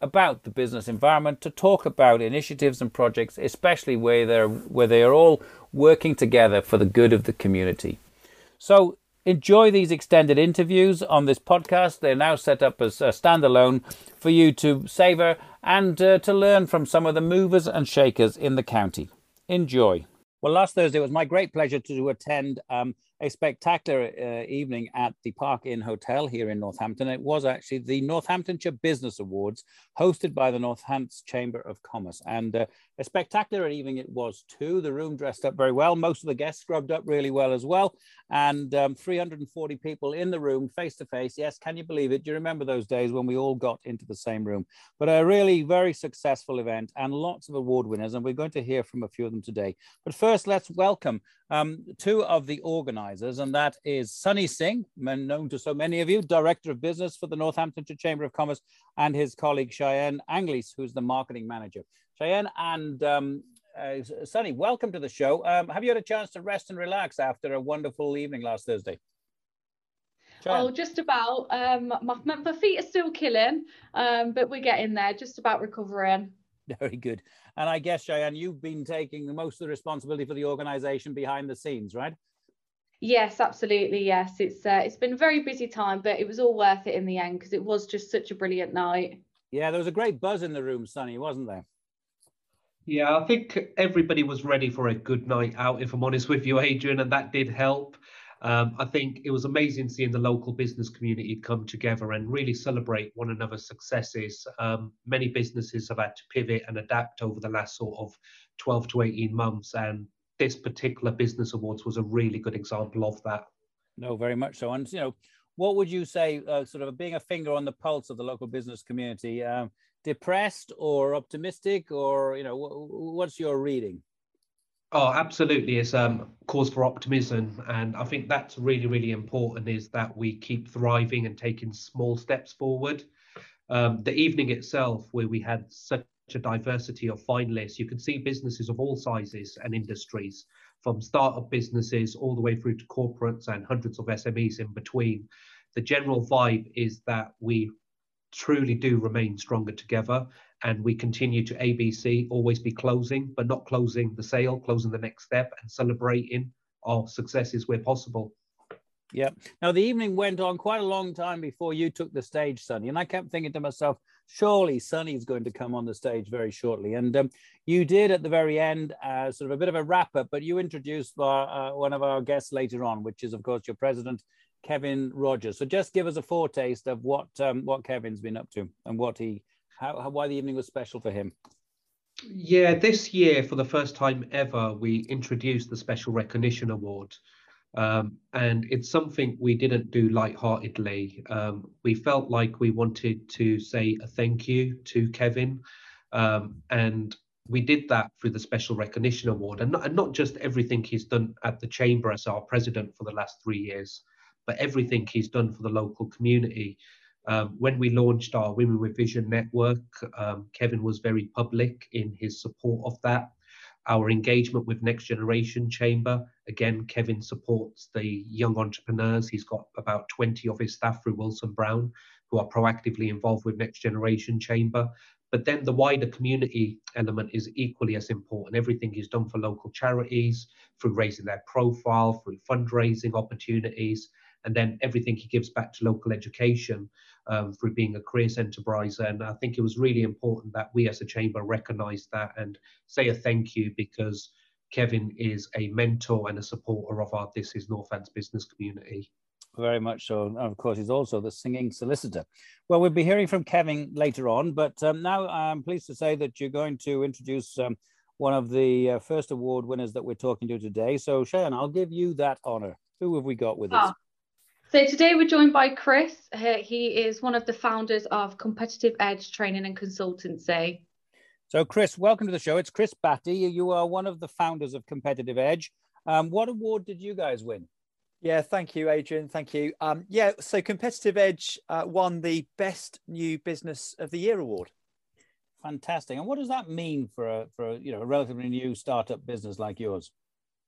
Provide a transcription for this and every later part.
about the business environment, to talk about initiatives and projects, especially where they're where they are all working together for the good of the community. So enjoy these extended interviews on this podcast. They're now set up as a standalone for you to savor and uh, to learn from some of the movers and shakers in the county. Enjoy. Well, last Thursday it was my great pleasure to attend um, a spectacular uh, evening at the Park Inn Hotel here in Northampton. It was actually the Northamptonshire Business Awards hosted by the Northampton Chamber of Commerce. And uh, a spectacular evening it was too. The room dressed up very well. Most of the guests scrubbed up really well as well. And um, 340 people in the room face to face. Yes, can you believe it? Do you remember those days when we all got into the same room? But a really very successful event and lots of award winners. And we're going to hear from a few of them today. But first, let's welcome um, two of the organizers, and that is Sunny Singh, known to so many of you, Director of Business for the Northamptonshire Chamber of Commerce, and his colleague Cheyenne Anglis, who's the Marketing Manager. Cheyenne and um, uh, Sunny, welcome to the show. Um, have you had a chance to rest and relax after a wonderful evening last Thursday? Cheyenne. Oh, just about. Um, my, my feet are still killing, um, but we're getting there, just about recovering. Very good. And I guess, Cheyenne, you've been taking most of the responsibility for the organization behind the scenes, right? Yes, absolutely. Yes, it's uh, it's been a very busy time, but it was all worth it in the end because it was just such a brilliant night. Yeah, there was a great buzz in the room, Sunny, wasn't there? Yeah, I think everybody was ready for a good night out, if I'm honest with you, Adrian, and that did help. Um, I think it was amazing seeing the local business community come together and really celebrate one another's successes. Um, many businesses have had to pivot and adapt over the last sort of 12 to 18 months, and this particular business awards was a really good example of that. No, very much so. And you know, what would you say, uh, sort of being a finger on the pulse of the local business community, um, depressed or optimistic, or you know, what's your reading? Oh, absolutely. It's um, cause for optimism. And I think that's really, really important is that we keep thriving and taking small steps forward. Um, the evening itself, where we had such a diversity of finalists, you could see businesses of all sizes and industries, from startup businesses all the way through to corporates and hundreds of SMEs in between. The general vibe is that we truly do remain stronger together and we continue to ABC always be closing, but not closing the sale, closing the next step and celebrating our successes where possible. Yeah. Now the evening went on quite a long time before you took the stage, Sunny, and I kept thinking to myself, surely Sunny's going to come on the stage very shortly. And um, you did at the very end, uh, sort of a bit of a wrap up, but you introduced our, uh, one of our guests later on, which is of course your president, Kevin Rogers. So just give us a foretaste of what um, what Kevin's been up to and what he how, how, why the evening was special for him? Yeah, this year, for the first time ever, we introduced the Special Recognition Award. Um, and it's something we didn't do lightheartedly. Um, we felt like we wanted to say a thank you to Kevin. Um, and we did that through the Special Recognition Award. And not, and not just everything he's done at the Chamber as our president for the last three years, but everything he's done for the local community. Um, when we launched our Women with Vision network, um, Kevin was very public in his support of that. Our engagement with Next Generation Chamber, again, Kevin supports the young entrepreneurs. He's got about 20 of his staff through Wilson Brown who are proactively involved with Next Generation Chamber. But then the wider community element is equally as important. Everything he's done for local charities, through raising their profile, through fundraising opportunities, and then everything he gives back to local education um, through being a careers enterprise. And I think it was really important that we as a chamber recognise that and say a thank you because Kevin is a mentor and a supporter of our This Is Northants business community. Very much so. And of course, he's also the singing solicitor. Well, we'll be hearing from Kevin later on, but um, now I'm pleased to say that you're going to introduce um, one of the uh, first award winners that we're talking to today. So, Cheyenne, I'll give you that honor. Who have we got with us? So today we're joined by Chris. Uh, he is one of the founders of Competitive Edge Training and Consultancy. So, Chris, welcome to the show. It's Chris Batty. You are one of the founders of Competitive Edge. Um, what award did you guys win? Yeah, thank you, Adrian. Thank you. Um, yeah, so Competitive Edge uh, won the Best New Business of the Year award. Fantastic. And what does that mean for a for a, you know a relatively new startup business like yours?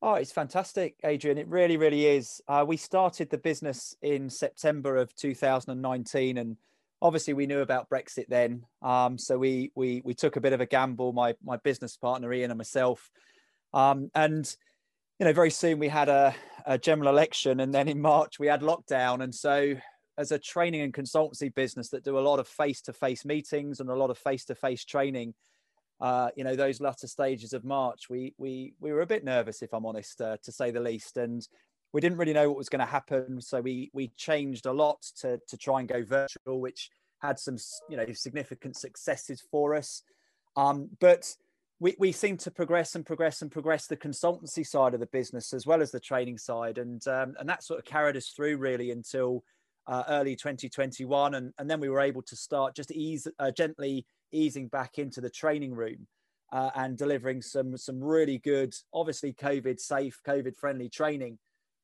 Oh, it's fantastic, Adrian. It really, really is. Uh, we started the business in September of 2019, and obviously we knew about Brexit then. Um, so we we we took a bit of a gamble. My my business partner Ian and myself, um, and you know very soon we had a, a general election, and then in March we had lockdown. And so as a training and consultancy business that do a lot of face-to-face meetings and a lot of face-to-face training, uh, you know those latter stages of March, we we we were a bit nervous, if I'm honest, uh, to say the least, and we didn't really know what was going to happen. So we we changed a lot to to try and go virtual, which had some you know significant successes for us. Um, but we, we seem to progress and progress and progress the consultancy side of the business as well as the training side, and um, and that sort of carried us through really until uh, early 2021, and and then we were able to start just ease uh, gently easing back into the training room. Uh, and delivering some some really good, obviously COVID safe, COVID friendly training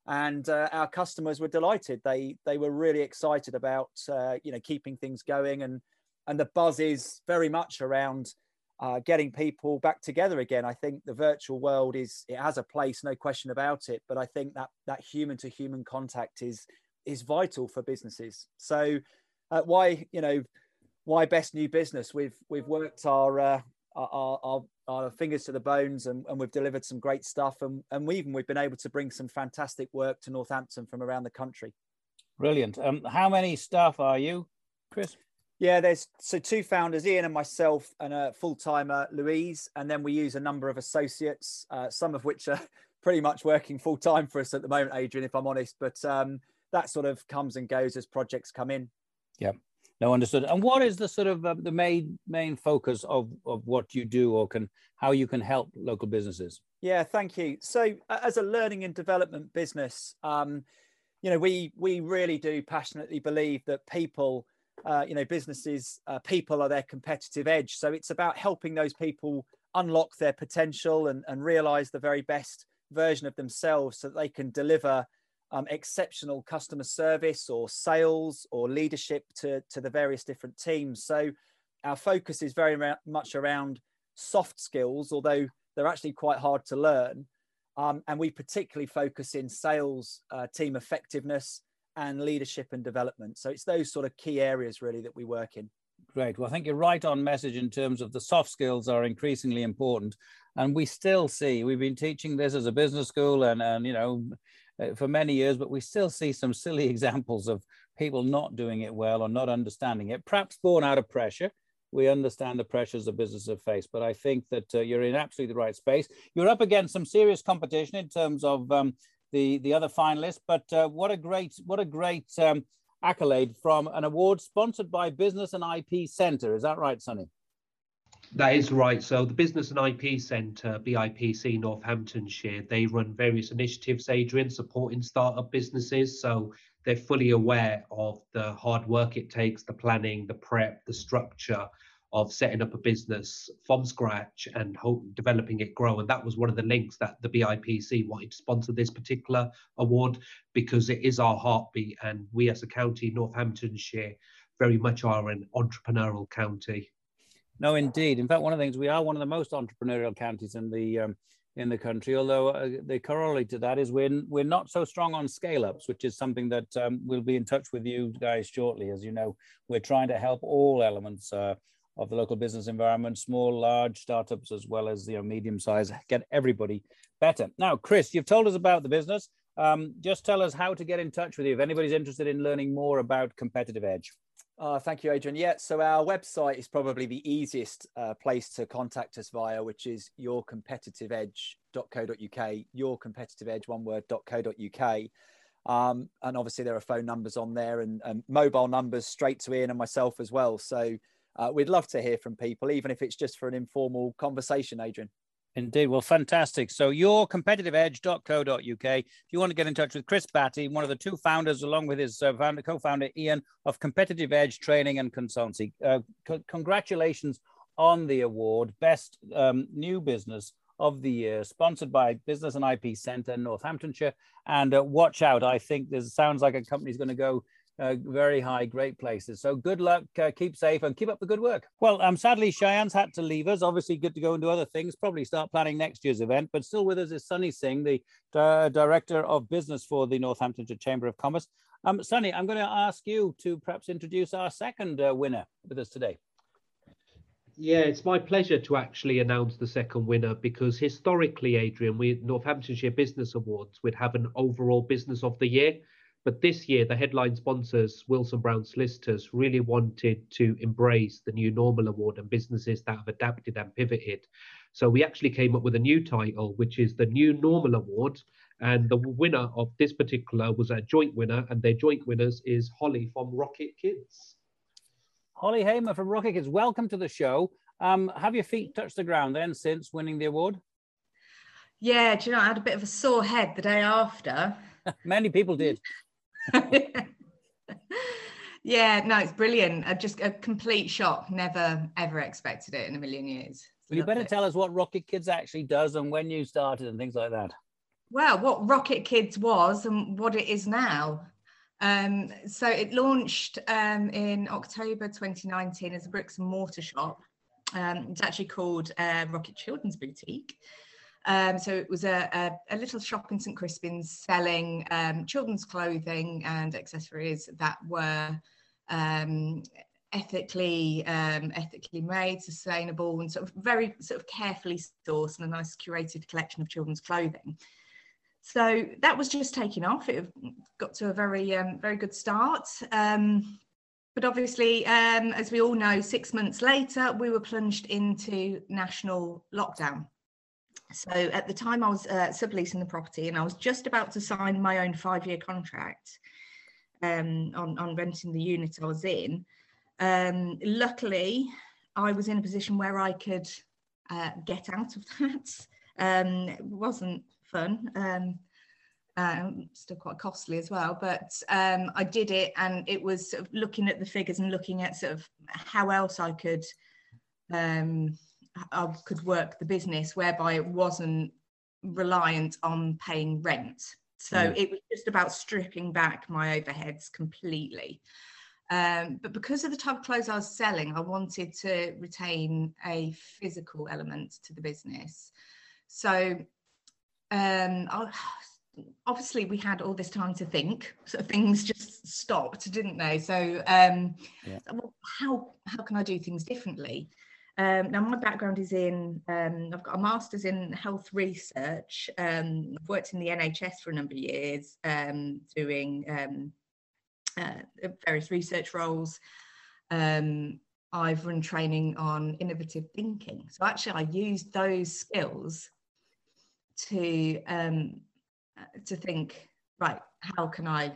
and uh, our customers were delighted. They they were really excited about uh, you know keeping things going, and and the buzz is very much around uh, getting people back together again. I think the virtual world is it has a place, no question about it. But I think that that human to human contact is is vital for businesses. So uh, why you know why best new business? We've we've worked our uh, our, our, our fingers to the bones and, and we've delivered some great stuff and, and we even we've been able to bring some fantastic work to Northampton from around the country. Brilliant. Um, how many staff are you, Chris? Yeah, there's so two founders, Ian and myself, and a full timer, Louise, and then we use a number of associates, uh, some of which are pretty much working full time for us at the moment, Adrian, if I'm honest. But um, that sort of comes and goes as projects come in. Yeah. No, understood. And what is the sort of uh, the main main focus of of what you do, or can how you can help local businesses? Yeah, thank you. So, as a learning and development business, um, you know, we we really do passionately believe that people, uh, you know, businesses, uh, people are their competitive edge. So it's about helping those people unlock their potential and and realize the very best version of themselves, so that they can deliver um, exceptional customer service or sales or leadership to, to the various different teams. So our focus is very much around soft skills, although they're actually quite hard to learn. Um, and we particularly focus in sales, uh, team effectiveness, and leadership and development. So it's those sort of key areas really that we work in. Great. Well, I think you're right on message in terms of the soft skills are increasingly important. And we still see, we've been teaching this as a business school and, and you know, for many years, but we still see some silly examples of people not doing it well or not understanding it, perhaps born out of pressure. We understand the pressures of businesses have faced, but I think that uh, you're in absolutely the right space. You're up against some serious competition in terms of um, the the other finalists, but uh, what a great what a great um, accolade from an award sponsored by Business and IP Centre. Is that right, Sunny? That is right. So the Business and IP Centre, BIPC Northamptonshire, they run various initiatives, Adrian, supporting startup businesses. So they're fully aware of the hard work it takes, the planning, the prep, the structure of setting up a business from scratch and hope, developing it grow. And that was one of the links that the BIPC wanted to sponsor this particular award because it is our heartbeat. And we as a county, Northamptonshire, very much are an entrepreneurial county. No, indeed. In fact, one of the things we are one of the most entrepreneurial counties in the um, in the country. Although uh, the corollary to that is we're we're not so strong on scale ups, which is something that um, we'll be in touch with you guys shortly. As you know, we're trying to help all elements uh, of the local business environment, small, large startups, as well as you know medium size, get everybody better. Now, Chris, you've told us about the business. Um, just tell us how to get in touch with you if anybody's interested in learning more about Competitive Edge. Uh, thank you, Adrian. Yeah, so our website is probably the easiest uh, place to contact us via, which is yourcompetitiveedge.co.uk, yourcompetitiveedge, one word.co.uk. Um, and obviously, there are phone numbers on there and, and, mobile numbers straight to Ian and myself as well. So uh, we'd love to hear from people, even if it's just for an informal conversation, Adrian. Indeed. Well, fantastic. So your competitiveedge.co.uk. If you want to get in touch with Chris Batty, one of the two founders, along with his uh, founder, co-founder Ian of Competitive Edge Training and Consultancy. Uh, congratulations on the award, Best um, New Business of the Year, sponsored by Business and IP Centre, Northamptonshire. And uh, watch out, I think this sounds like a company's going to go uh, very high, great places. So good luck, uh, keep safe, and keep up the good work. Well, um, sadly, Cheyenne's had to leave us. Obviously, good to go and do other things. Probably start planning next year's event. But still with us is Sunny Singh, the uh, director of business for the Northamptonshire Chamber of Commerce. Um, Sunny, I'm going to ask you to perhaps introduce our second uh, winner with us today. Yeah, it's my pleasure to actually announce the second winner because historically, Adrian, we Northamptonshire Business Awards would have an overall business of the year. But this year, the headline sponsors, Wilson Brown Solicitors, really wanted to embrace the new normal award and businesses that have adapted and pivoted. So we actually came up with a new title, which is the New Normal Award. And the winner of this particular was a joint winner, and their joint winners is Holly from Rockit Kids. Holly Hamer from Rockit Kids, welcome to the show. Um, have your feet touched the ground then since winning the award? Yeah, do you know, I had a bit of a sore head the day after. Many people did. yeah, no, it's brilliant. Uh, just a complete shock. Never ever expected it in a million years. Well, you better it. tell us what Rockit Kids actually does and when you started and things like that. Well, what Rockit Kids was and what it is now. Um, so it launched um, in October 2019 as a bricks and mortar shop. Um, it's actually called uh, Rockit Children's Boutique. Um, so it was a, a, a, little shop in St Crispin's selling um, children's clothing and accessories that were um, ethically um, ethically made, sustainable, and sort of very sort of carefully sourced and a nice curated collection of children's clothing. So that was just taking off. It got to a very um, very good start. Um, but obviously, as we all know, six months later, we were plunged into national lockdown. So at the time I was uh, subleasing the property and I was just about to sign my own five year contract um, on, on renting the unit I was in. Um, luckily, I was in a position where I could uh, get out of that. Um, it wasn't fun. Um, um, still quite costly as well, but um, I did it, and it was sort of looking at the figures and looking at sort of how else I could um, I could work the business whereby it wasn't reliant on paying rent. So yeah. it was just about stripping back my overheads completely. Um, but because of the type of clothes I was selling, I wanted to retain a physical element to the business. So um, I, obviously we had all this time to think so things just stopped didn't they so um yeah. well, how how can i do things differently um, now, my background is in, um, I've got a master's in health research. Um, I've worked in the NHS for a number of years, um, doing um, uh, various research roles. Um, I've run training on innovative thinking. So, actually, I used those skills to to think, right, how can I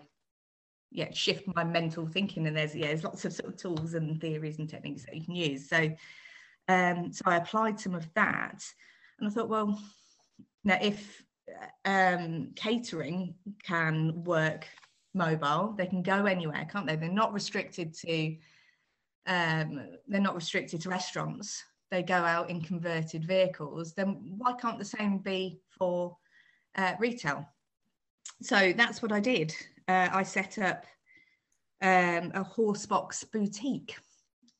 yeah shift my mental thinking and there's yeah there's lots of sort of tools and theories and techniques that you can use so um, so I applied some of that, and I thought, well, now if um, catering can work mobile, they can go anywhere, can't they? They're not restricted to um, they're not restricted to restaurants. They go out in converted vehicles. Then why can't the same be for uh, retail? So that's what I did. Uh, I set up um, a horse box boutique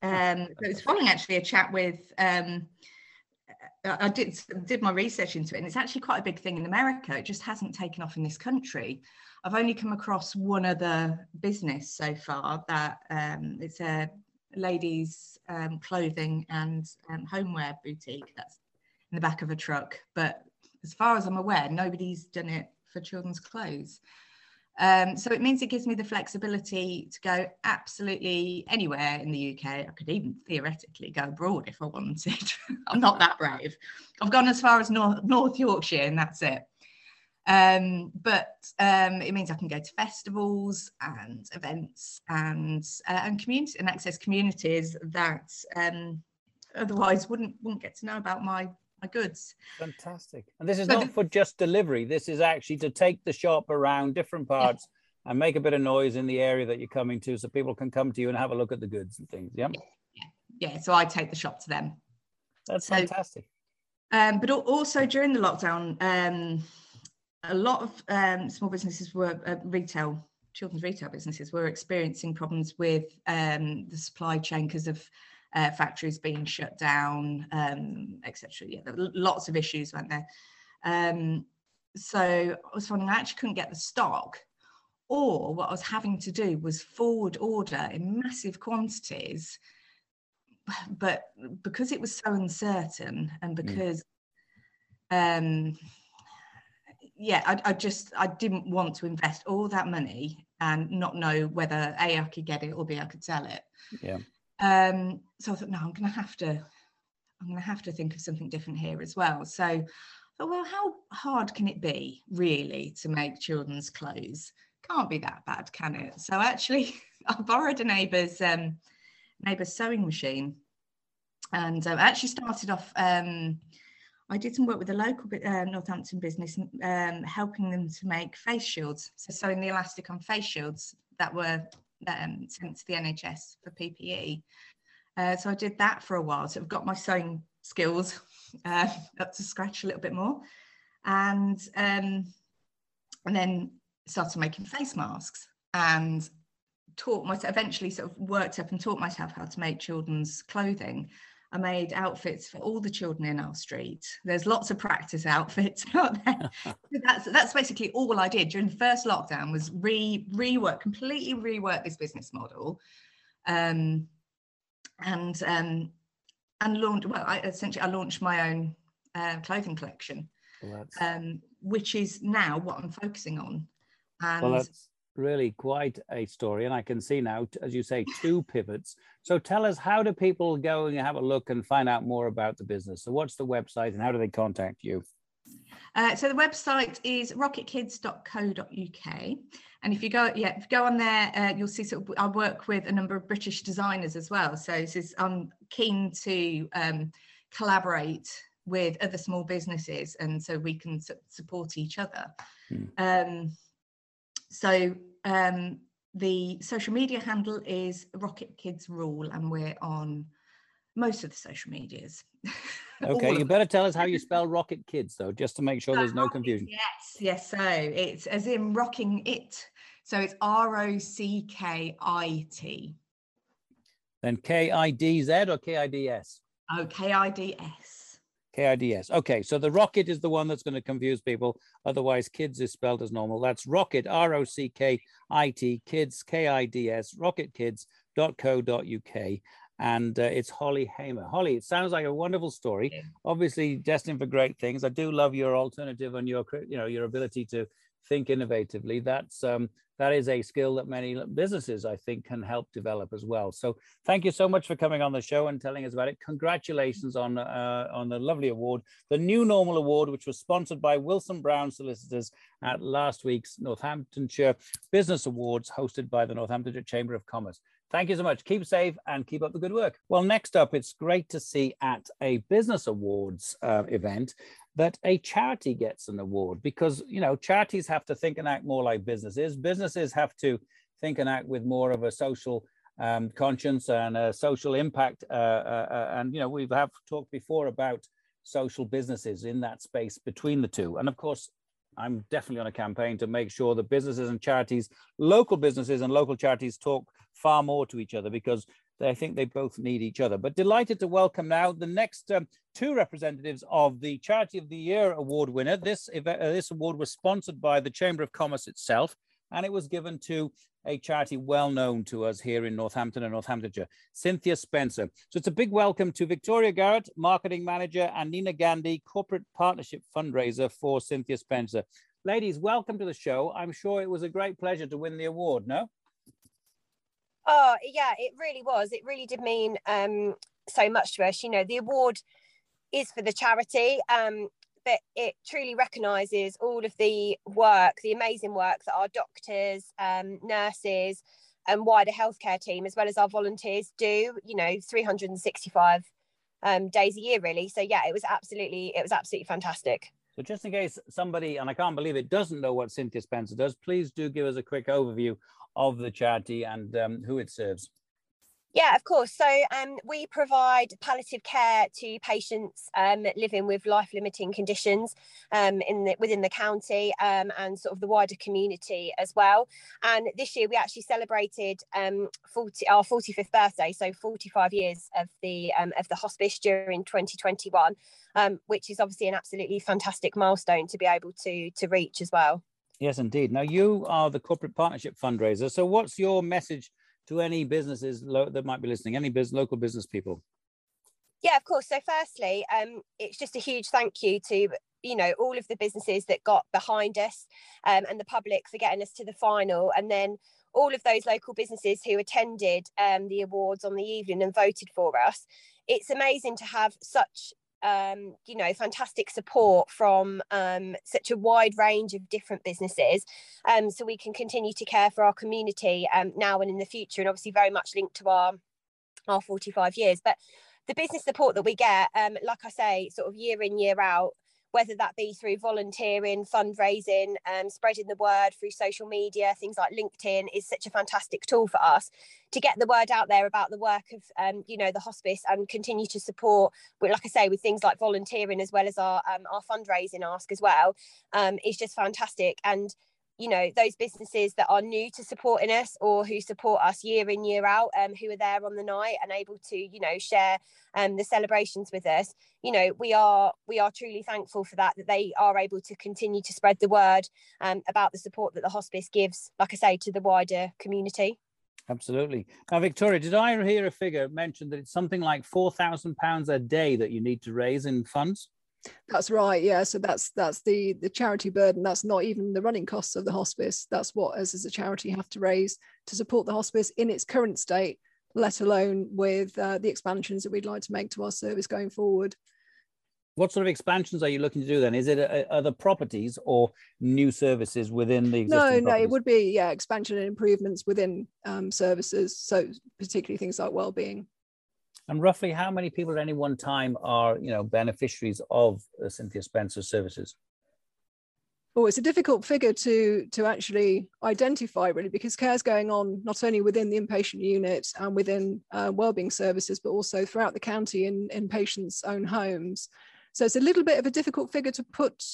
um, it was following actually a chat with um, I did did my research into it, and it's actually quite a big thing in America. It just hasn't taken off in this country. I've only come across one other business so far that um, it's a ladies' um, clothing and um, homeware boutique that's in the back of a truck. But as far as I'm aware, nobody's done it for children's clothes. Um, so it means it gives me the flexibility to go absolutely anywhere in the UK. I could even theoretically go abroad if I wanted. I'm not that brave. I've gone as far as North, North Yorkshire and that's it. Um, but um, it means I can go to festivals and events and uh, and community and access communities that um, otherwise wouldn't wouldn't get to know about my my goods. Fantastic. And this is so not for just delivery. This is actually to take the shop around different parts yeah. and make a bit of noise in the area that you're coming to so people can come to you and have a look at the goods and things. Yeah. Yeah. yeah. So I take the shop to them. That's so, fantastic. Um, but also during the lockdown, um, a lot of um, small businesses were uh, retail, children's retail businesses were experiencing problems with um, the supply chain because of uh, factories being shut down, um, etc. Yeah, lots of issues, weren't there? Um, so I was finding I actually couldn't get the stock, or what I was having to do was forward order in massive quantities. But because it was so uncertain, and mm. because mm. um, yeah, I, I, just I didn't want to invest all that money and not know whether a I could get it or b I could sell it. Yeah. Um, so I thought, no, I'm going to have to, I'm going to have to think of something different here as well. So, I thought, well, how hard can it be really to make children's clothes? Can't be that bad, can it? So actually, I borrowed a neighbour's um, neighbour's sewing machine, and um, actually started off. Um, I did some work with a local uh, Northampton business, um, helping them to make face shields. So sewing the elastic on face shields that were um, sent to the NHS for PPE. Uh, so I did that for a while. So I've got my sewing skills uh, up to scratch a little bit more, and um, and then started making face masks and taught myself. Eventually, sort of worked up and taught myself how to make children's clothing. I made outfits for all the children in our street. There's lots of practice outfits out there. that's that's basically all I did during the first lockdown was re rework, completely rework this business model, um, and um, and launch. Well, I essentially I launched my own uh, clothing collection, well, um, which is now what I'm focusing on. And well, that's really quite a story. And I can see now, as you say, two pivots. So tell us, how do people go and have a look and find out more about the business? So what's the website and how do they contact you? Uh, so the website is rockitkids.co.uk. And if you go, yeah, if you go on there, uh, you'll see sort of, I work with a number of British designers as well. So is, I'm keen to um, collaborate with other small businesses and so we can su- support each other. Hmm. Um, so um, the social media handle is Rockit Kids Rule, and we're on most of the social medias. Okay, you better tell us how you spell Rockit Kids, though, just to make sure there's no confusion. Yes, yes. So it's as in rocking it. So it's R O C K I T. Then K I D Z or K I D S? Oh, K I D S. KIDS. Okay, so the rocket is the one that's going to confuse people. Otherwise, kids is spelled as normal. That's rocket, R O C K I T, kids, K I D S, rockitkids.co.uk. And uh, it's Holly Hamer. Holly, it sounds like a wonderful story. Yeah. Obviously, destined for great things. I do love your alternative and your, you know, your ability to think innovatively. That's um, that is a skill that many businesses, I think, can help develop as well. So thank you so much for coming on the show and telling us about it. Congratulations on uh, on the lovely award, the New Normal Award, which was sponsored by Wilson Brown Solicitors at last week's Northamptonshire Business Awards, hosted by the Northamptonshire Chamber of Commerce. Thank you so much. Keep safe and keep up the good work. Well, next up, it's great to see at a business awards uh, event that a charity gets an award because you know charities have to think and act more like businesses businesses have to think and act with more of a social um, conscience and a social impact uh, uh, uh and you know we have talked before about social businesses in that space between the two and of course i'm definitely on a campaign to make sure that businesses and charities local businesses and local charities talk far more to each other because I think they both need each other. But delighted to welcome now the next um, two representatives of the Charity of the Year award winner. This, event, uh, this award was sponsored by the Chamber of Commerce itself, and it was given to a charity well known to us here in Northampton and Northamptonshire, Cynthia Spencer. So it's a big welcome to Victoria Garrett, Marketing Manager, and Nina Gandhi, Corporate Partnership Fundraiser for Cynthia Spencer. Ladies, welcome to the show. I'm sure it was a great pleasure to win the award, no? Oh, yeah, it really was. It really did mean um, so much to us. You know, the award is for the charity, um, but it truly recognises all of the work, the amazing work that our doctors, um, nurses, and wider healthcare team, as well as our volunteers, do. You know, 365 um, days a year, really. So yeah, it was absolutely, it was absolutely fantastic. So just in case somebody, and I can't believe it, doesn't know what Cynthia Spencer does, please do give us a quick overview of the charity and um, who it serves. Yeah, of course. So um, we provide palliative care to patients um, living with life-limiting conditions um, in the, within the county um, and sort of the wider community as well. And this year we actually celebrated um, 40, our 45th birthday, so 45 years of the um, of the hospice during 2021, which is obviously an absolutely fantastic milestone to be able to to reach as well. Yes, indeed. Now you are the corporate partnership fundraiser. So what's your message? To any businesses that might be listening, any business, local business people? Yeah, of course. So, firstly, um, it's just a huge thank you to you know all of the businesses that got behind us um, and the public for getting us to the final, and then all of those local businesses who attended um, the awards on the evening and voted for us. It's amazing to have such um, you know, fantastic support from um, such a wide range of different businesses. Um, so we can continue to care for our community um, now and in the future, and obviously very much linked to our our 45 years. But the business support that we get, um, like I say, sort of year in, year out, whether that be through volunteering, fundraising, um, spreading the word through social media, things like LinkedIn is such a fantastic tool for us to get the word out there about the work of, um, you know, the hospice and continue to support, like I say, with things like volunteering as well as our um, our fundraising ask as well, um, is just fantastic. And you know those businesses that are new to supporting us or who support us year in year out um, who are there on the night and able to you know share um, the celebrations with us you know we are we are truly thankful for that that they are able to continue to spread the word um, about the support that the hospice gives like i say to the wider community. Absolutely. Now victoria did i hear a figure mentioned that it's something like 4000 pounds a day that you need to raise in funds that's right. Yeah. So that's that's the the charity burden. That's not even the running costs of the hospice. That's what us as a charity have to raise to support the hospice in its current state, let alone with uh, the expansions that we'd like to make to our service going forward. What sort of expansions are you looking to do then? Is it uh, other properties or new services within the existing? No, no, it would be yeah, expansion and improvements within um, services. So particularly things like well-being. And roughly how many people at any one time are, you know, beneficiaries of uh, Cynthia Spencer services? Oh, it's a difficult figure to to actually identify really because care is going on not only within the inpatient unit and within uh, wellbeing services, but also throughout the county in, in patients' own homes. So it's a little bit of a difficult figure to put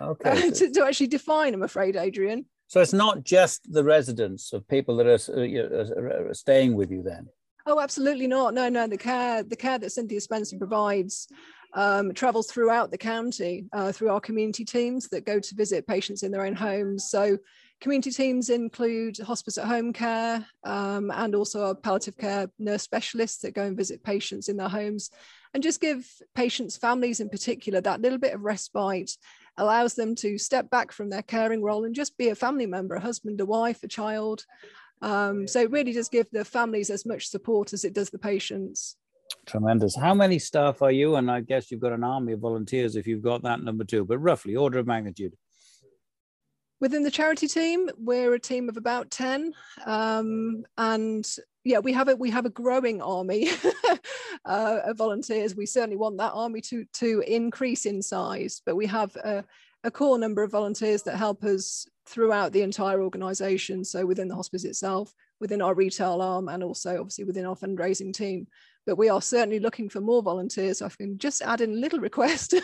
okay. Uh, to, to actually define, I'm afraid, Adrian. So it's not just the residents of people that are, uh, you know, are staying with you then. Oh, absolutely not. No, no. The care, the care that Cynthia Spencer provides um, travels throughout the county uh, through our community teams that go to visit patients in their own homes. So, community teams include hospice at home care um, and also our palliative care nurse specialists that go and visit patients in their homes and just give patients' families in particular that little bit of respite allows them to step back from their caring role and just be a family member, a husband, a wife, a child, um, so it really does give the families as much support as it does the patients. Tremendous. How many staff are you? And I guess you've got an army of volunteers if you've got that number two, but roughly order of magnitude. Within the charity team, we're a team of about 10. Um, and yeah, we have a we have a growing army uh, of volunteers. We certainly want that army to to increase in size, but we have a, a core number of volunteers that help us throughout the entire organization. So within the hospice itself, within our retail arm, and also obviously within our fundraising team. But we are certainly looking for more volunteers. So I can just add in a little request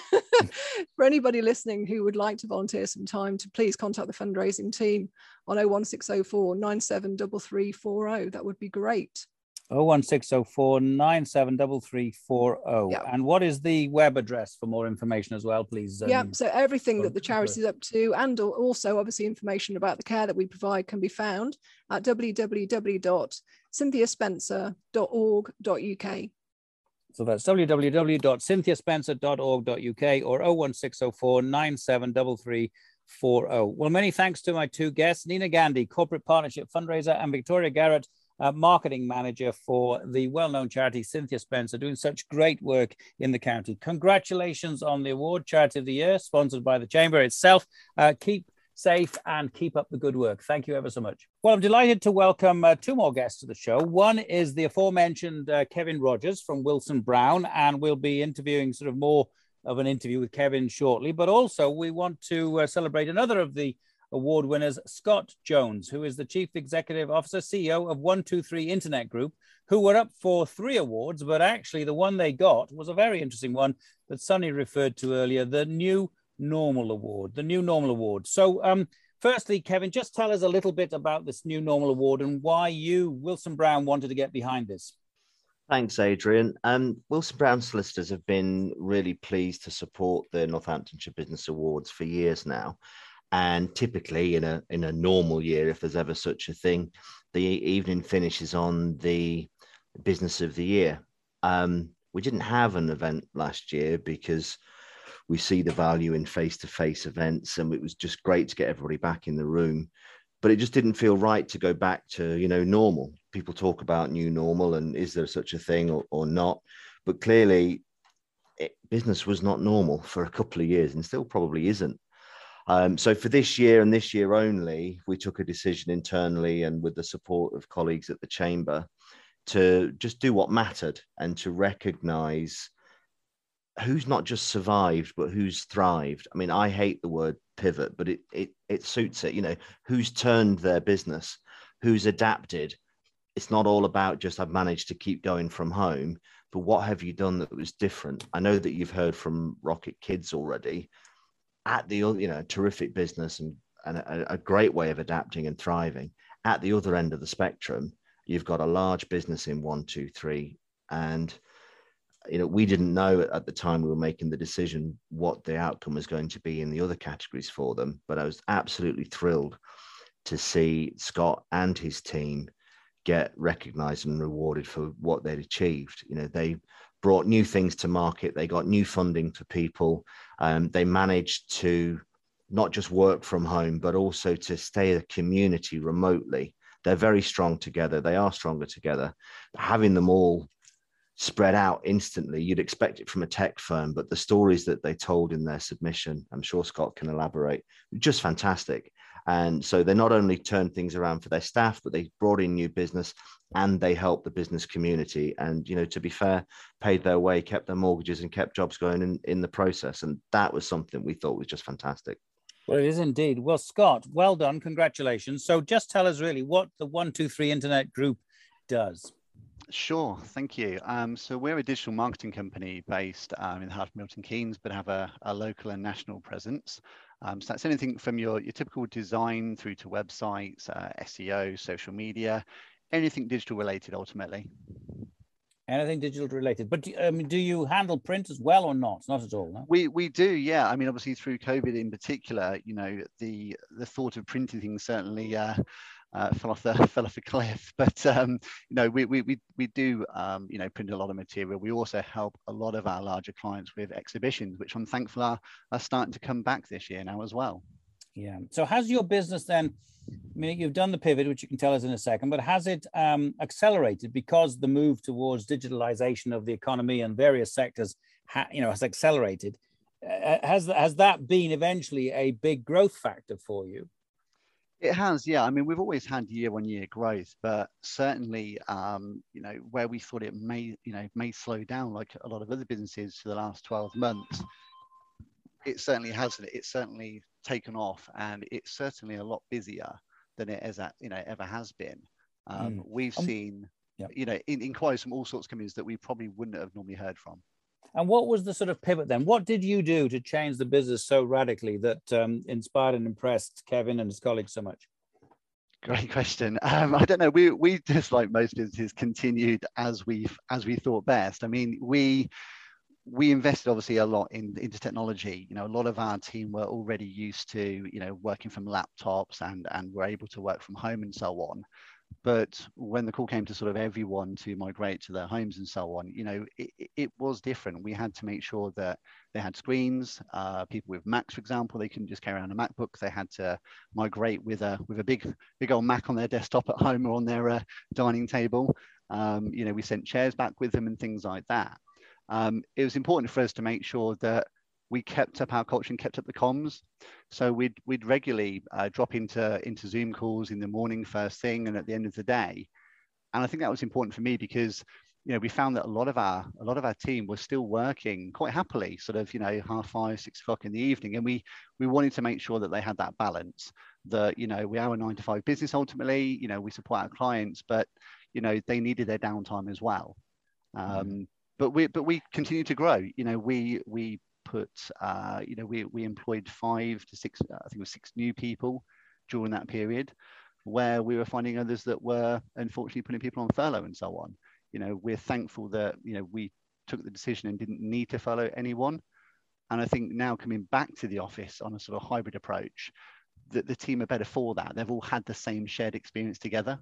for anybody listening who would like to volunteer some time to please contact the fundraising team on 01604 973340. That would be great. 01604 973340. And what is the web address for more information as well, please? Um, yeah, so everything that the charity is up to, and also obviously information about the care that we provide, can be found at www.cynthiaspencer.org.uk. So that's www.cynthiaspencer.org.uk or 01604 973340. Well, many thanks to my two guests, Nina Gandhi, Corporate Partnership Fundraiser, and Victoria Garrett, uh, marketing manager for the well-known charity Cynthia Spencer, doing such great work in the county. Congratulations on the award, Charity of the Year, sponsored by the Chamber itself. Uh, keep safe and keep up the good work. Thank you ever so much. Well, I'm delighted to welcome uh, two more guests to the show. One is the aforementioned uh, Kevin Rogers from Wilson Brown, and we'll be interviewing sort of more of an interview with Kevin shortly. But also, we want to uh, celebrate another of the award winners Scott Jones, who is the Chief Executive Officer, CEO of 123 Internet Group, who were up for three awards, but actually the one they got was a very interesting one that Sunny referred to earlier, the New Normal Award, the New Normal Award. So, um, firstly, Kevin, just tell us a little bit about this New Normal Award and why you, Wilson Brown, wanted to get behind this. Thanks, Adrian. Um, Wilson Brown solicitors have been really pleased to support the Northamptonshire Business Awards for years now. And typically, in a in a normal year, if there's ever such a thing, the evening finishes on the Business of the Year. Um, we didn't have an event last year because we see the value in face-to-face events, and it was just great to get everybody back in the room but it just didn't feel right to go back to you know normal. People talk about new normal and is there such a thing or, or not? But clearly it, business was not normal for a couple of years and still probably isn't um, so for this year and this year only we took a decision internally and with the support of colleagues at the chamber to just do what mattered and to recognize who's not just survived but who's thrived. I mean i hate the word pivot but it it it suits it. You know who's turned their business? Who's adapted? It's not all about just i've managed to keep going from home but what have you done that was different? I know that you've heard from rockit kids already at the you know terrific business and, and a, a great way of adapting and thriving at the other end of the spectrum you've got a large business in one two three and you know, we didn't know at the time we were making the decision what the outcome was going to be in the other categories for them. But I was absolutely thrilled to see Scott and his team get recognized and rewarded for what they'd achieved. You know, they brought new things to market, they got new funding for people, um, they managed to not just work from home, but also to stay a community remotely. They're very strong together. They are stronger together. Having them all spread out instantly. You'd expect it from a tech firm, but the stories that they told in their submission, I'm sure Scott can elaborate, just fantastic. And so they not only turned things around for their staff, but they brought in new business and they helped the business community. And, you know, to be fair, paid their way, kept their mortgages and kept jobs going in, in the process. And that was something we thought was just fantastic. Well, it is indeed. Well, Scott, well done. Congratulations. So just tell us really what the 123 Internet Group does. Sure, thank you. Um, so we're a digital marketing company based um, in the heart of Milton Keynes, but have a, a local and national presence. Um, so that's anything from your, your typical design through to websites, uh, SEO, social media, anything digital related ultimately. Anything digital related, but do, um, do you handle print as well or not? Not at all. No? We we do, yeah. I mean, obviously through COVID in particular, you know, the the thought of printing things certainly uh, uh, fell off the fell off a cliff. But um, you know, we we we, we do um, you know print a lot of material. We also help a lot of our larger clients with exhibitions, which I'm thankful are, are starting to come back this year now as well. Yeah. So has your business then? I mean, you've done the pivot, which you can tell us in a second, but has it um, accelerated because the move towards digitalization of the economy and various sectors, ha, you know, has accelerated? Uh, has has that been eventually a big growth factor for you? It has, yeah. I mean, we've always had year-on-year growth, but certainly, um, you know, where we thought it may, you know, may slow down, like a lot of other businesses for the last 12 months, it certainly hasn't. It's certainly taken off, and it's certainly a lot busier than it as you know ever has been. Um, mm. We've um, seen, you know, in, inquiries from all sorts of companies that we probably wouldn't have normally heard from. And what was the sort of pivot then? What did you do to change the business so radically that um, inspired and impressed Kevin and his colleagues so much? Great question. Um, I don't know. We we just like most businesses continued as we as we thought best. I mean, we we invested obviously a lot in into technology. You know, a lot of our team were already used to you know working from laptops and and were able to work from home and so on. But when the call came to sort of everyone to migrate to their homes and so on, you know, it, it was different. We had to make sure that they had screens. Uh, people with Macs, for example, they couldn't just carry around a MacBook. They had to migrate with a with a big big old Mac on their desktop at home or on their uh, dining table. Um, you know, we sent chairs back with them and things like that. Um, it was important for us to make sure that we kept up our culture and kept up the comms. So we'd we'd regularly uh, drop into into Zoom calls in the morning first thing and at the end of the day. And I think that was important for me because you know, we found that a lot of our a lot of our team was still working quite happily, sort of, you know, half five, six o'clock in the evening, and we we wanted to make sure that they had that balance. That you know, we are a nine to five business ultimately. You know, we support our clients, but you know, they needed their downtime as well. Mm-hmm. Um, but we but we continue to grow. You know, we we put uh, you know we we employed five to six, I think it was six new people during that period, where we were finding others that were unfortunately putting people on furlough and so on you know, we're thankful that, you know, we took the decision and didn't need to follow anyone. And I think now coming back to the office on a sort of hybrid approach, that the team are better for that. They've all had the same shared experience together.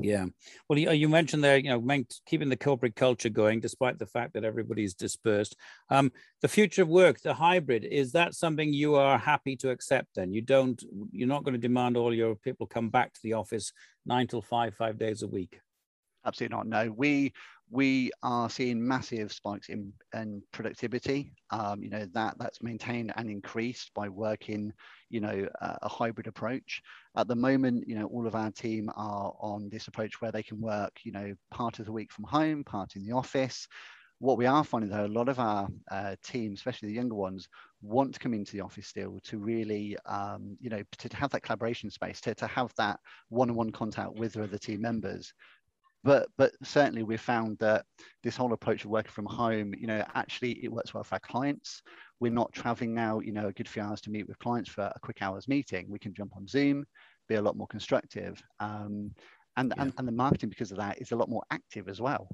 Yeah. Well, you, mentioned there, you know, keeping the corporate culture going despite the fact that everybody's dispersed. Um, the future of work, the hybrid, is that something you are happy to accept then? You don't, you're not going to demand all your people come back to the office nine till five, five days a week? absolutely not. No, we we are seeing massive spikes in, in productivity. Um, you know that that's maintained and increased by working, you know, a hybrid approach. At the moment, you know, all of our team are on this approach where they can work, you know, part of the week from home, part in the office. What we are finding though, a lot of our uh, team, especially the younger ones, want to come into the office still to really, um, you know, to, to, have that collaboration space, to, to have that one-on-one contact with the other team members but but certainly we've found that this whole approach of working from home you know actually it works well for our clients. We're not traveling now you know a good few hours to meet with clients for a quick hours meeting. We can jump on zoom be a lot more constructive. Um, and, yeah. and and the marketing because of that is a lot more active as well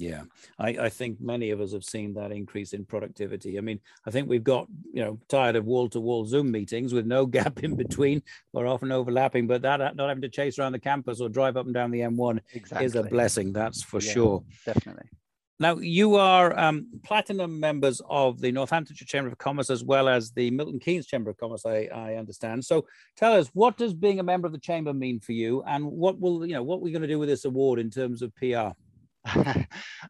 yeah, I, I, think many of us have seen that increase in productivity. I mean, I think we've got you know tired of wall-to-wall Zoom meetings with no gap in between or often overlapping. But that not having to chase around the campus or drive up and down the M1 exactly. is a blessing. That's for yeah, sure. Definitely. Now, you are um, platinum members of the Northamptonshire Chamber of Commerce as well as the Milton Keynes Chamber of Commerce, I, I, understand. So tell us, what does being a member of the Chamber mean for you and what will, you know, what we're going to do with this award in terms of PR?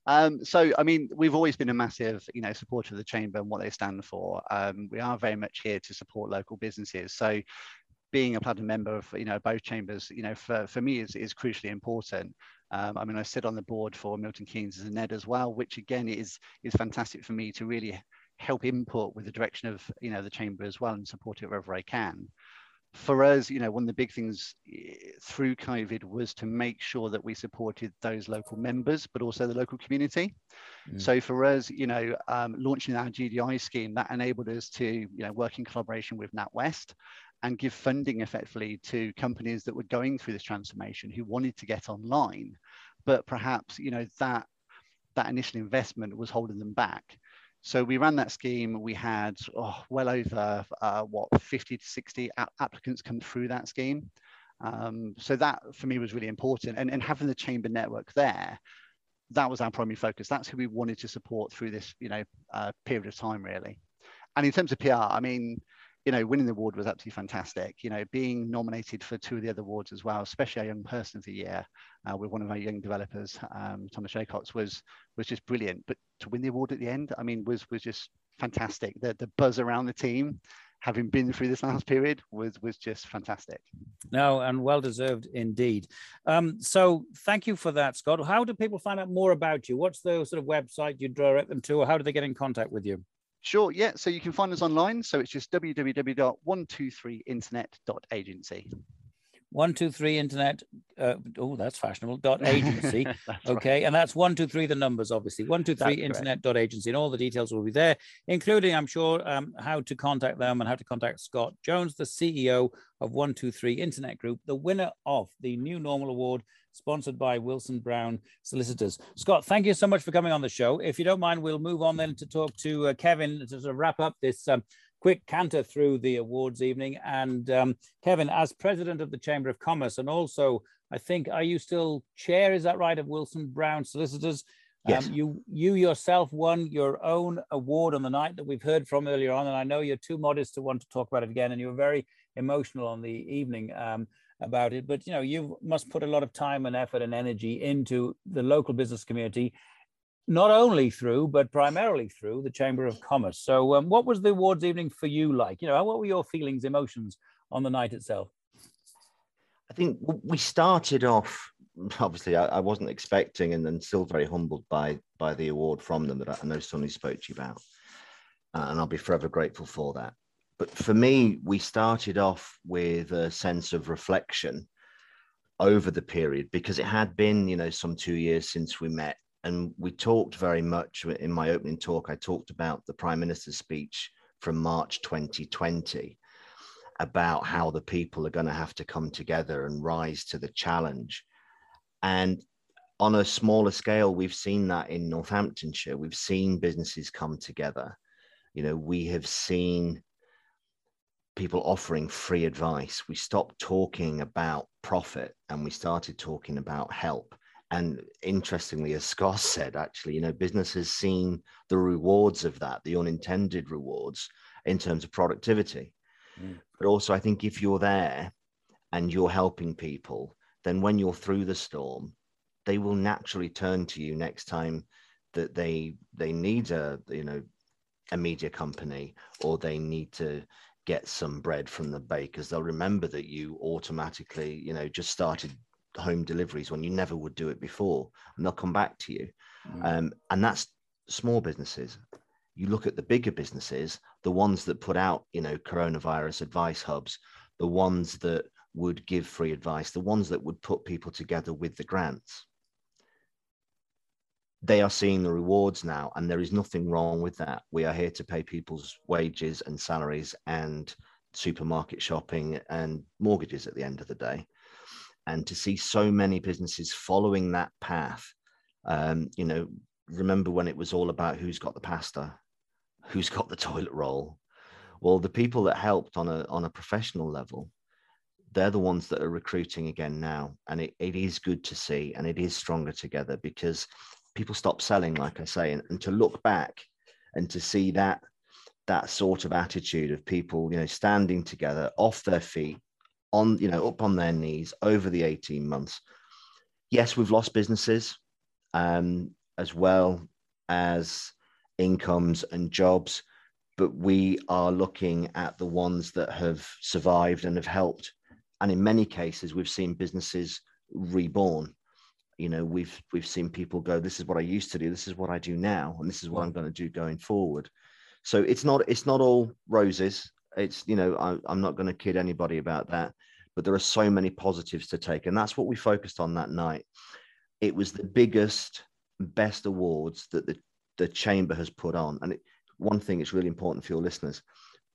um, so, I mean, we've always been a massive, you know, supporter of the chamber and what they stand for. Um, we are very much here to support local businesses. So, being a platinum member of, you know, both chambers, you know, for, for me is, is crucially important. Um, I mean, I sit on the board for Milton Keynes as a NED as well, which again is is fantastic for me to really help input with the direction of, you know, the chamber as well and support it wherever I can for us, you know, one of the big things eh, through COVID was to make sure that we supported those local members, but also the local community. Mm. So for us, you know, um, launching our GDI scheme that enabled us to, you know, work in collaboration with NatWest and give funding effectively to companies that were going through this transformation who wanted to get online, but perhaps, you know, that that initial investment was holding them back. So we ran that scheme. We had oh, well over uh, what 50 to 60 applicants come through that scheme. Um, so that for me was really important. And, and having the chamber network there, that was our primary focus. That's who we wanted to support through this, you know, uh, period of time, really. And in terms of PR, I mean, you know, winning the award was absolutely fantastic. You know, being nominated for two of the other awards as well, especially a young person of the year uh, with one of our young developers, um, Thomas Jacobs, was was just brilliant. But to win the award at the end, I mean, was was just fantastic. The the buzz around the team, having been through this last period, was was just fantastic. No, and well deserved indeed. Um, so thank you for that, Scott. How do people find out more about you? What's the sort of website you direct them to, or how do they get in contact with you? Sure, yeah. So you can find us online. So it's just www.123internet.agency. 123 internet uh, oh that's fashionable dot agency okay right. and that's 123 the numbers obviously 123 internet dot agency and all the details will be there including i'm sure um, how to contact them and how to contact scott jones the ceo of 123 internet group the winner of the new normal award sponsored by Wilson Brown Solicitors. Scott, thank you so much for coming on the show. If you don't mind, we'll move on then to talk to uh, Kevin to sort of wrap up this um, quick canter through the awards evening. And um, Kevin, as president of the Chamber of Commerce, and also, I think, are you still chair? Is that right of Wilson Brown Solicitors? Yes. Um, you you yourself won your own award on the night that we've heard from earlier on, and I know you're too modest to want to talk about it again, and you were very emotional on the evening. Um, about it. But you know, you must put a lot of time and effort and energy into the local business community, not only through but primarily through the Chamber of Commerce. So, um, what was the awards evening for you like? You know, what were your feelings, emotions on the night itself? I think we started off obviously I, I wasn't expecting and then still very humbled by by the award from them that I know Sunny spoke to you about. Uh, and I'll be forever grateful for that. But for me, we started off with a sense of reflection over the period because it had been, you know, some two years since we met. And we talked very much in my opening talk. I talked about the Prime Minister's speech from March 2020 about how the people are going to have to come together and rise to the challenge. And on a smaller scale, we've seen that in Northamptonshire. We've seen businesses come together. You know, we have seen people offering free advice. We stopped talking about profit and we started talking about help. And interestingly, as Scott said, actually, you know, business has seen the rewards of that, the unintended rewards in terms of productivity. Mm. But also, I think if you're there and you're helping people, then when you're through the storm, they will naturally turn to you next time that they they need a you know a media company or they need to get some bread from the bakers they'll remember that you automatically you know just started home deliveries when you never would do it before and they'll come back to you. Mm. um, and that's small businesses. You look at the bigger businesses the ones that put out you know coronavirus advice hubs the ones that would give free advice the ones that would put people together with the grants they are seeing the rewards now, and there is nothing wrong with that. We are here to pay people's wages and salaries and supermarket shopping and mortgages at the end of the day. And to see so many businesses following that path, um, you know, remember when it was all about who's got the pasta, who's got the toilet roll. Well, the people that helped on a on a professional level, they're the ones that are recruiting again now, and it, it is good to see, and it is stronger together because people stop selling, like I say, and, and to look back and to see that that sort of attitude of people, you know, standing together off their feet, on, you know, up on their knees over the 18 months. Yes, we've lost businesses um, as well as incomes and jobs, but we are looking at the ones that have survived and have helped. And in many cases, we've seen businesses reborn you know we've we've seen people go this is what i used to do. This is what i do now and this is what i'm going to do going forward. So it's not it's not all roses. It's you know I, i'm not going to kid anybody about that but there are so many positives to take and that's what we focused on that night. It was the biggest best awards that the, the chamber has put on and it, one thing is really important for your listeners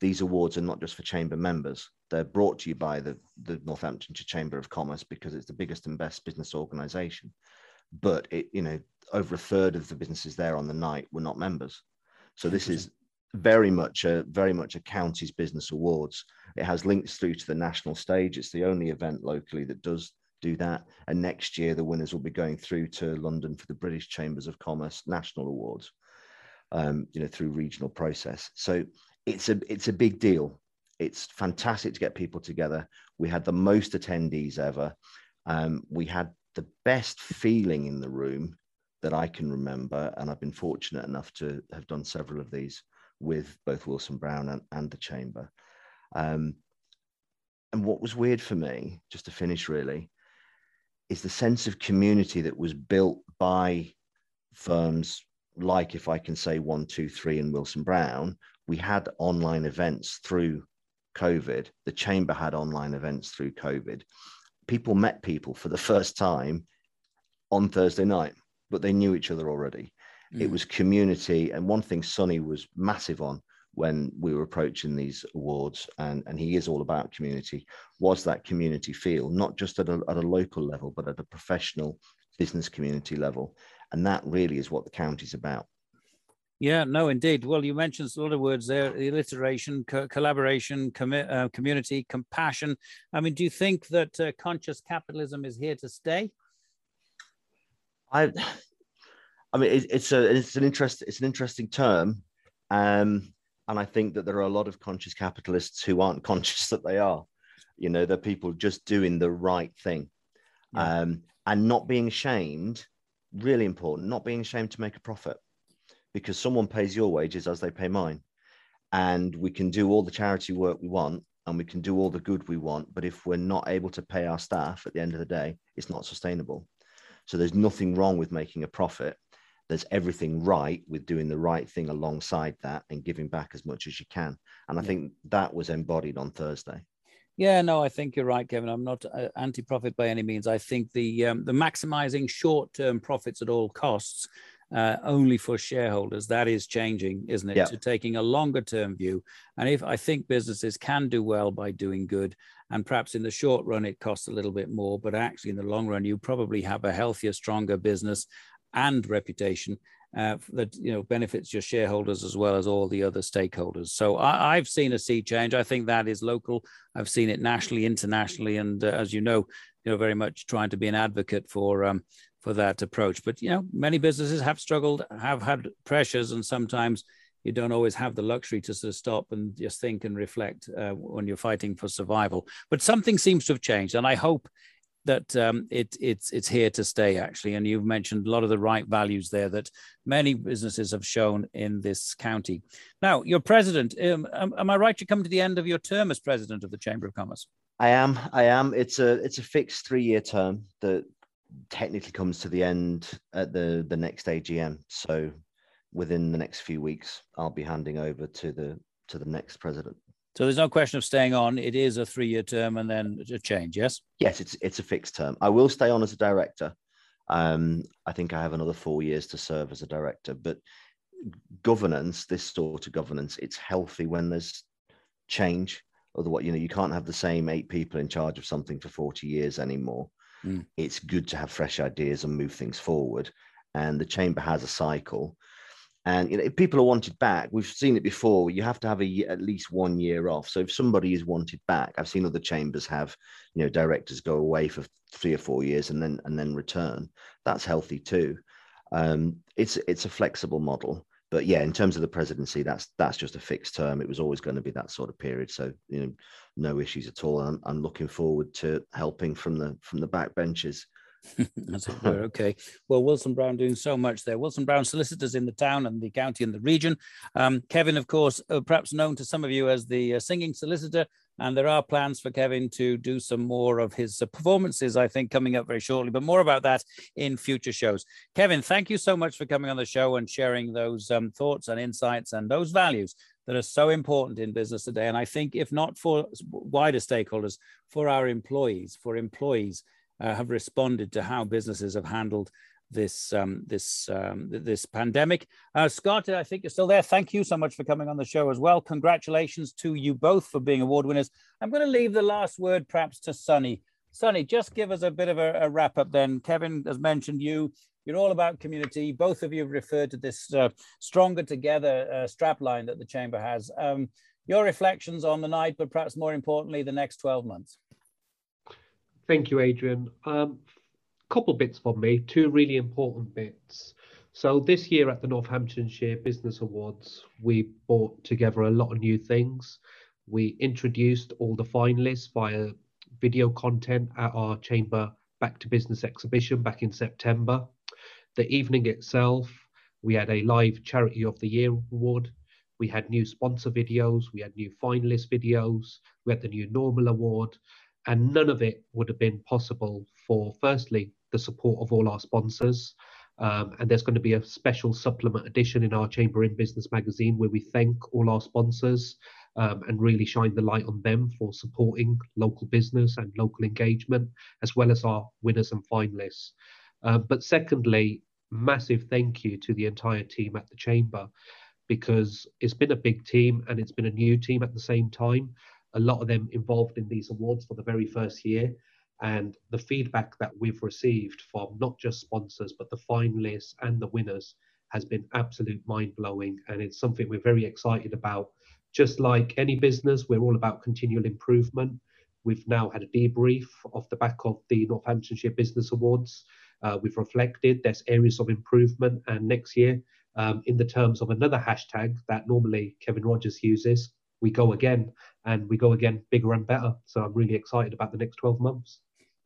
these awards are not just for chamber members they're brought to you by the, the Northamptonshire Chamber of Commerce because it's the biggest and best business organisation. But it, you know, over a third of the businesses there on the night were not members. So this is very much a very much a county's business awards. It has links through to the national stage. It's the only event locally that does do that. And next year, the winners will be going through to London for the British Chambers of Commerce National Awards. Um, you know, through regional process. So it's a it's a big deal it's fantastic to get people together. We had the most attendees ever. Um, we had the best feeling in the room that I can remember, and I've been fortunate enough to have done several of these with both Wilson Brown and, and the Chamber. Um, and what was weird for me, just to finish really, is the sense of community that was built by firms like, if I can say one, two, three, and Wilson Brown. We had online events through COVID. The chamber had online events through COVID. People met people for the first time on Thursday night, but they knew each other already. Mm. It was community. And one thing Sunny was massive on when we were approaching these awards, and, and he is all about community, was that community feel, not just at a, at a local level, but at a professional business community level. And that really is what the county's about. Yeah, no, indeed. Well, you mentioned a lot of words there: alliteration, co- collaboration, commi- uh, community, compassion. I mean, do you think that uh, conscious capitalism is here to stay? I, I mean, it, it's a it's an interest it's an interesting term, um, and I think that there are a lot of conscious capitalists who aren't conscious that they are. You know, they're people just doing the right thing, yeah. um, and not being ashamed. Really important. Not being ashamed to make a profit because someone pays your wages as they pay mine. And we can do all the charity work we want and we can do all the good we want. But if we're not able to pay our staff at the end of the day, it's not sustainable. So there's nothing wrong with making a profit. There's everything right with doing the right thing alongside that and giving back as much as you can. And I yeah. think that was embodied on Thursday. Yeah, no, I think you're right, Kevin. I'm not uh, anti-profit by any means. I think the um, the maximizing short-term profits at all costs uh, only for shareholders. That is changing, isn't it? Yeah. To taking a longer term view. And if I think businesses can do well by doing good, and perhaps in the short run it costs a little bit more, but actually in the long run you probably have a healthier, stronger business and reputation uh, that you know benefits your shareholders as well as all the other stakeholders. So I, have seen a sea change. I think that is local. I've seen it nationally, internationally, and uh, as you know, you know very much trying to be an advocate for um, for that approach. But you know, many businesses have struggled, have had pressures, and sometimes you don't always have the luxury to sort of stop and just think and reflect uh, when you're fighting for survival. But something seems to have changed, and I hope that um, it, it's it's here to stay actually. And you've mentioned a lot of the right values there that many businesses have shown in this county. Now, you're president. Um, am, am I right? You come to the end of your term as president of the Chamber of Commerce. I am. I am. It's a it's a fixed three year term that technically comes to the end at the the next AGM. So within the next few weeks, I'll be handing over to the to the next president. So there's no question of staying on. It is a three-year term and then a change. Yes. Yes, it's it's a fixed term. I will stay on as a director. Um, I think I have another four years to serve as a director. But governance, this sort of governance, it's healthy when there's change. Otherwise, you know, you can't have the same eight people in charge of something for 40 years anymore. Mm. It's good to have fresh ideas and move things forward. And the chamber has a cycle. And you know, if people are wanted back, we've seen it before. You have to have a at least one year off. So if somebody is wanted back, I've seen other chambers have, you know, directors go away for three or four years and then and then return. That's healthy too. Um, it's it's a flexible model, but yeah, in terms of the presidency, that's that's just a fixed term. It was always going to be that sort of period. So you know, no issues at all. I'm, I'm looking forward to helping from the from the back benches. Okay. Well, Wilson Brown doing so much there. Wilson Brown solicitors in the town and the county and the region. Um, Kevin, of course, uh, perhaps known to some of you as the uh, singing solicitor. And there are plans for Kevin to do some more of his uh, performances, I think, coming up very shortly, but more about that in future shows. Kevin, thank you so much for coming on the show and sharing those um, thoughts and insights and those values that are so important in business today. And I think, if not for wider stakeholders, for our employees, for employees uh, have responded to how businesses have handled this um, this um, this pandemic. Uh, Scott, I think you're still there. Thank you so much for coming on the show as well. Congratulations to you both for being award winners. I'm going to leave the last word perhaps to Sunny. Sunny, just give us a bit of a, a wrap up then. Kevin has mentioned you you're all about community. Both of you have referred to this uh, stronger together uh, strapline that the chamber has. Um, your reflections on the night, but perhaps more importantly, the next 12 months. Thank you, Adrian. Um, couple bits from me, two really important bits. So this year at the Northamptonshire Business Awards, we brought together a lot of new things. We introduced all the finalists via video content at our chamber Back to Business exhibition back in September. The evening itself, we had a live Charity of the Year award. We had new sponsor videos, we had new finalist videos, we had the new Normal Award, and none of it would have been possible for, firstly, the support of all our sponsors. Um, and there's going to be a special supplement edition in our Chamber in Business magazine where we thank all our sponsors um, and really shine the light on them for supporting local business and local engagement, as well as our winners and finalists. Uh, but secondly, massive thank you to the entire team at the chamber because it's been a big team and it's been a new team at the same time. A lot of them involved in these awards for the very first year. And the feedback that we've received from not just sponsors, but the finalists and the winners has been absolute mind blowing. And it's something we're very excited about. Just like any business, we're all about continual improvement. We've now had a debrief off the back of the Northamptonshire Business Awards uh, we've reflected there's areas of improvement, and next year, um, in the terms of another hashtag that normally Kevin Rogers uses, we go again, and we go again bigger and better. So I'm really excited about the next 12 months.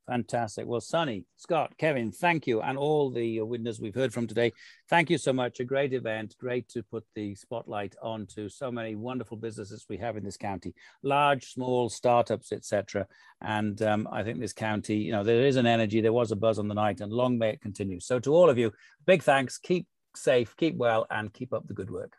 Fantastic. Well, Sunny, Scott, Kevin, thank you. And all the winners we've heard from today, thank you so much. A great event. Great to put the spotlight onto so many wonderful businesses we have in this county, large, small, startups, etc. And um, I think this county, you know, there is an energy, there was a buzz on the night, and long may it continue. So to all of you, big thanks. Keep safe, keep well, and keep up the good work.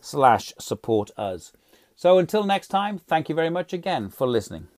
slash support us. So until next time, thank you very much again for listening.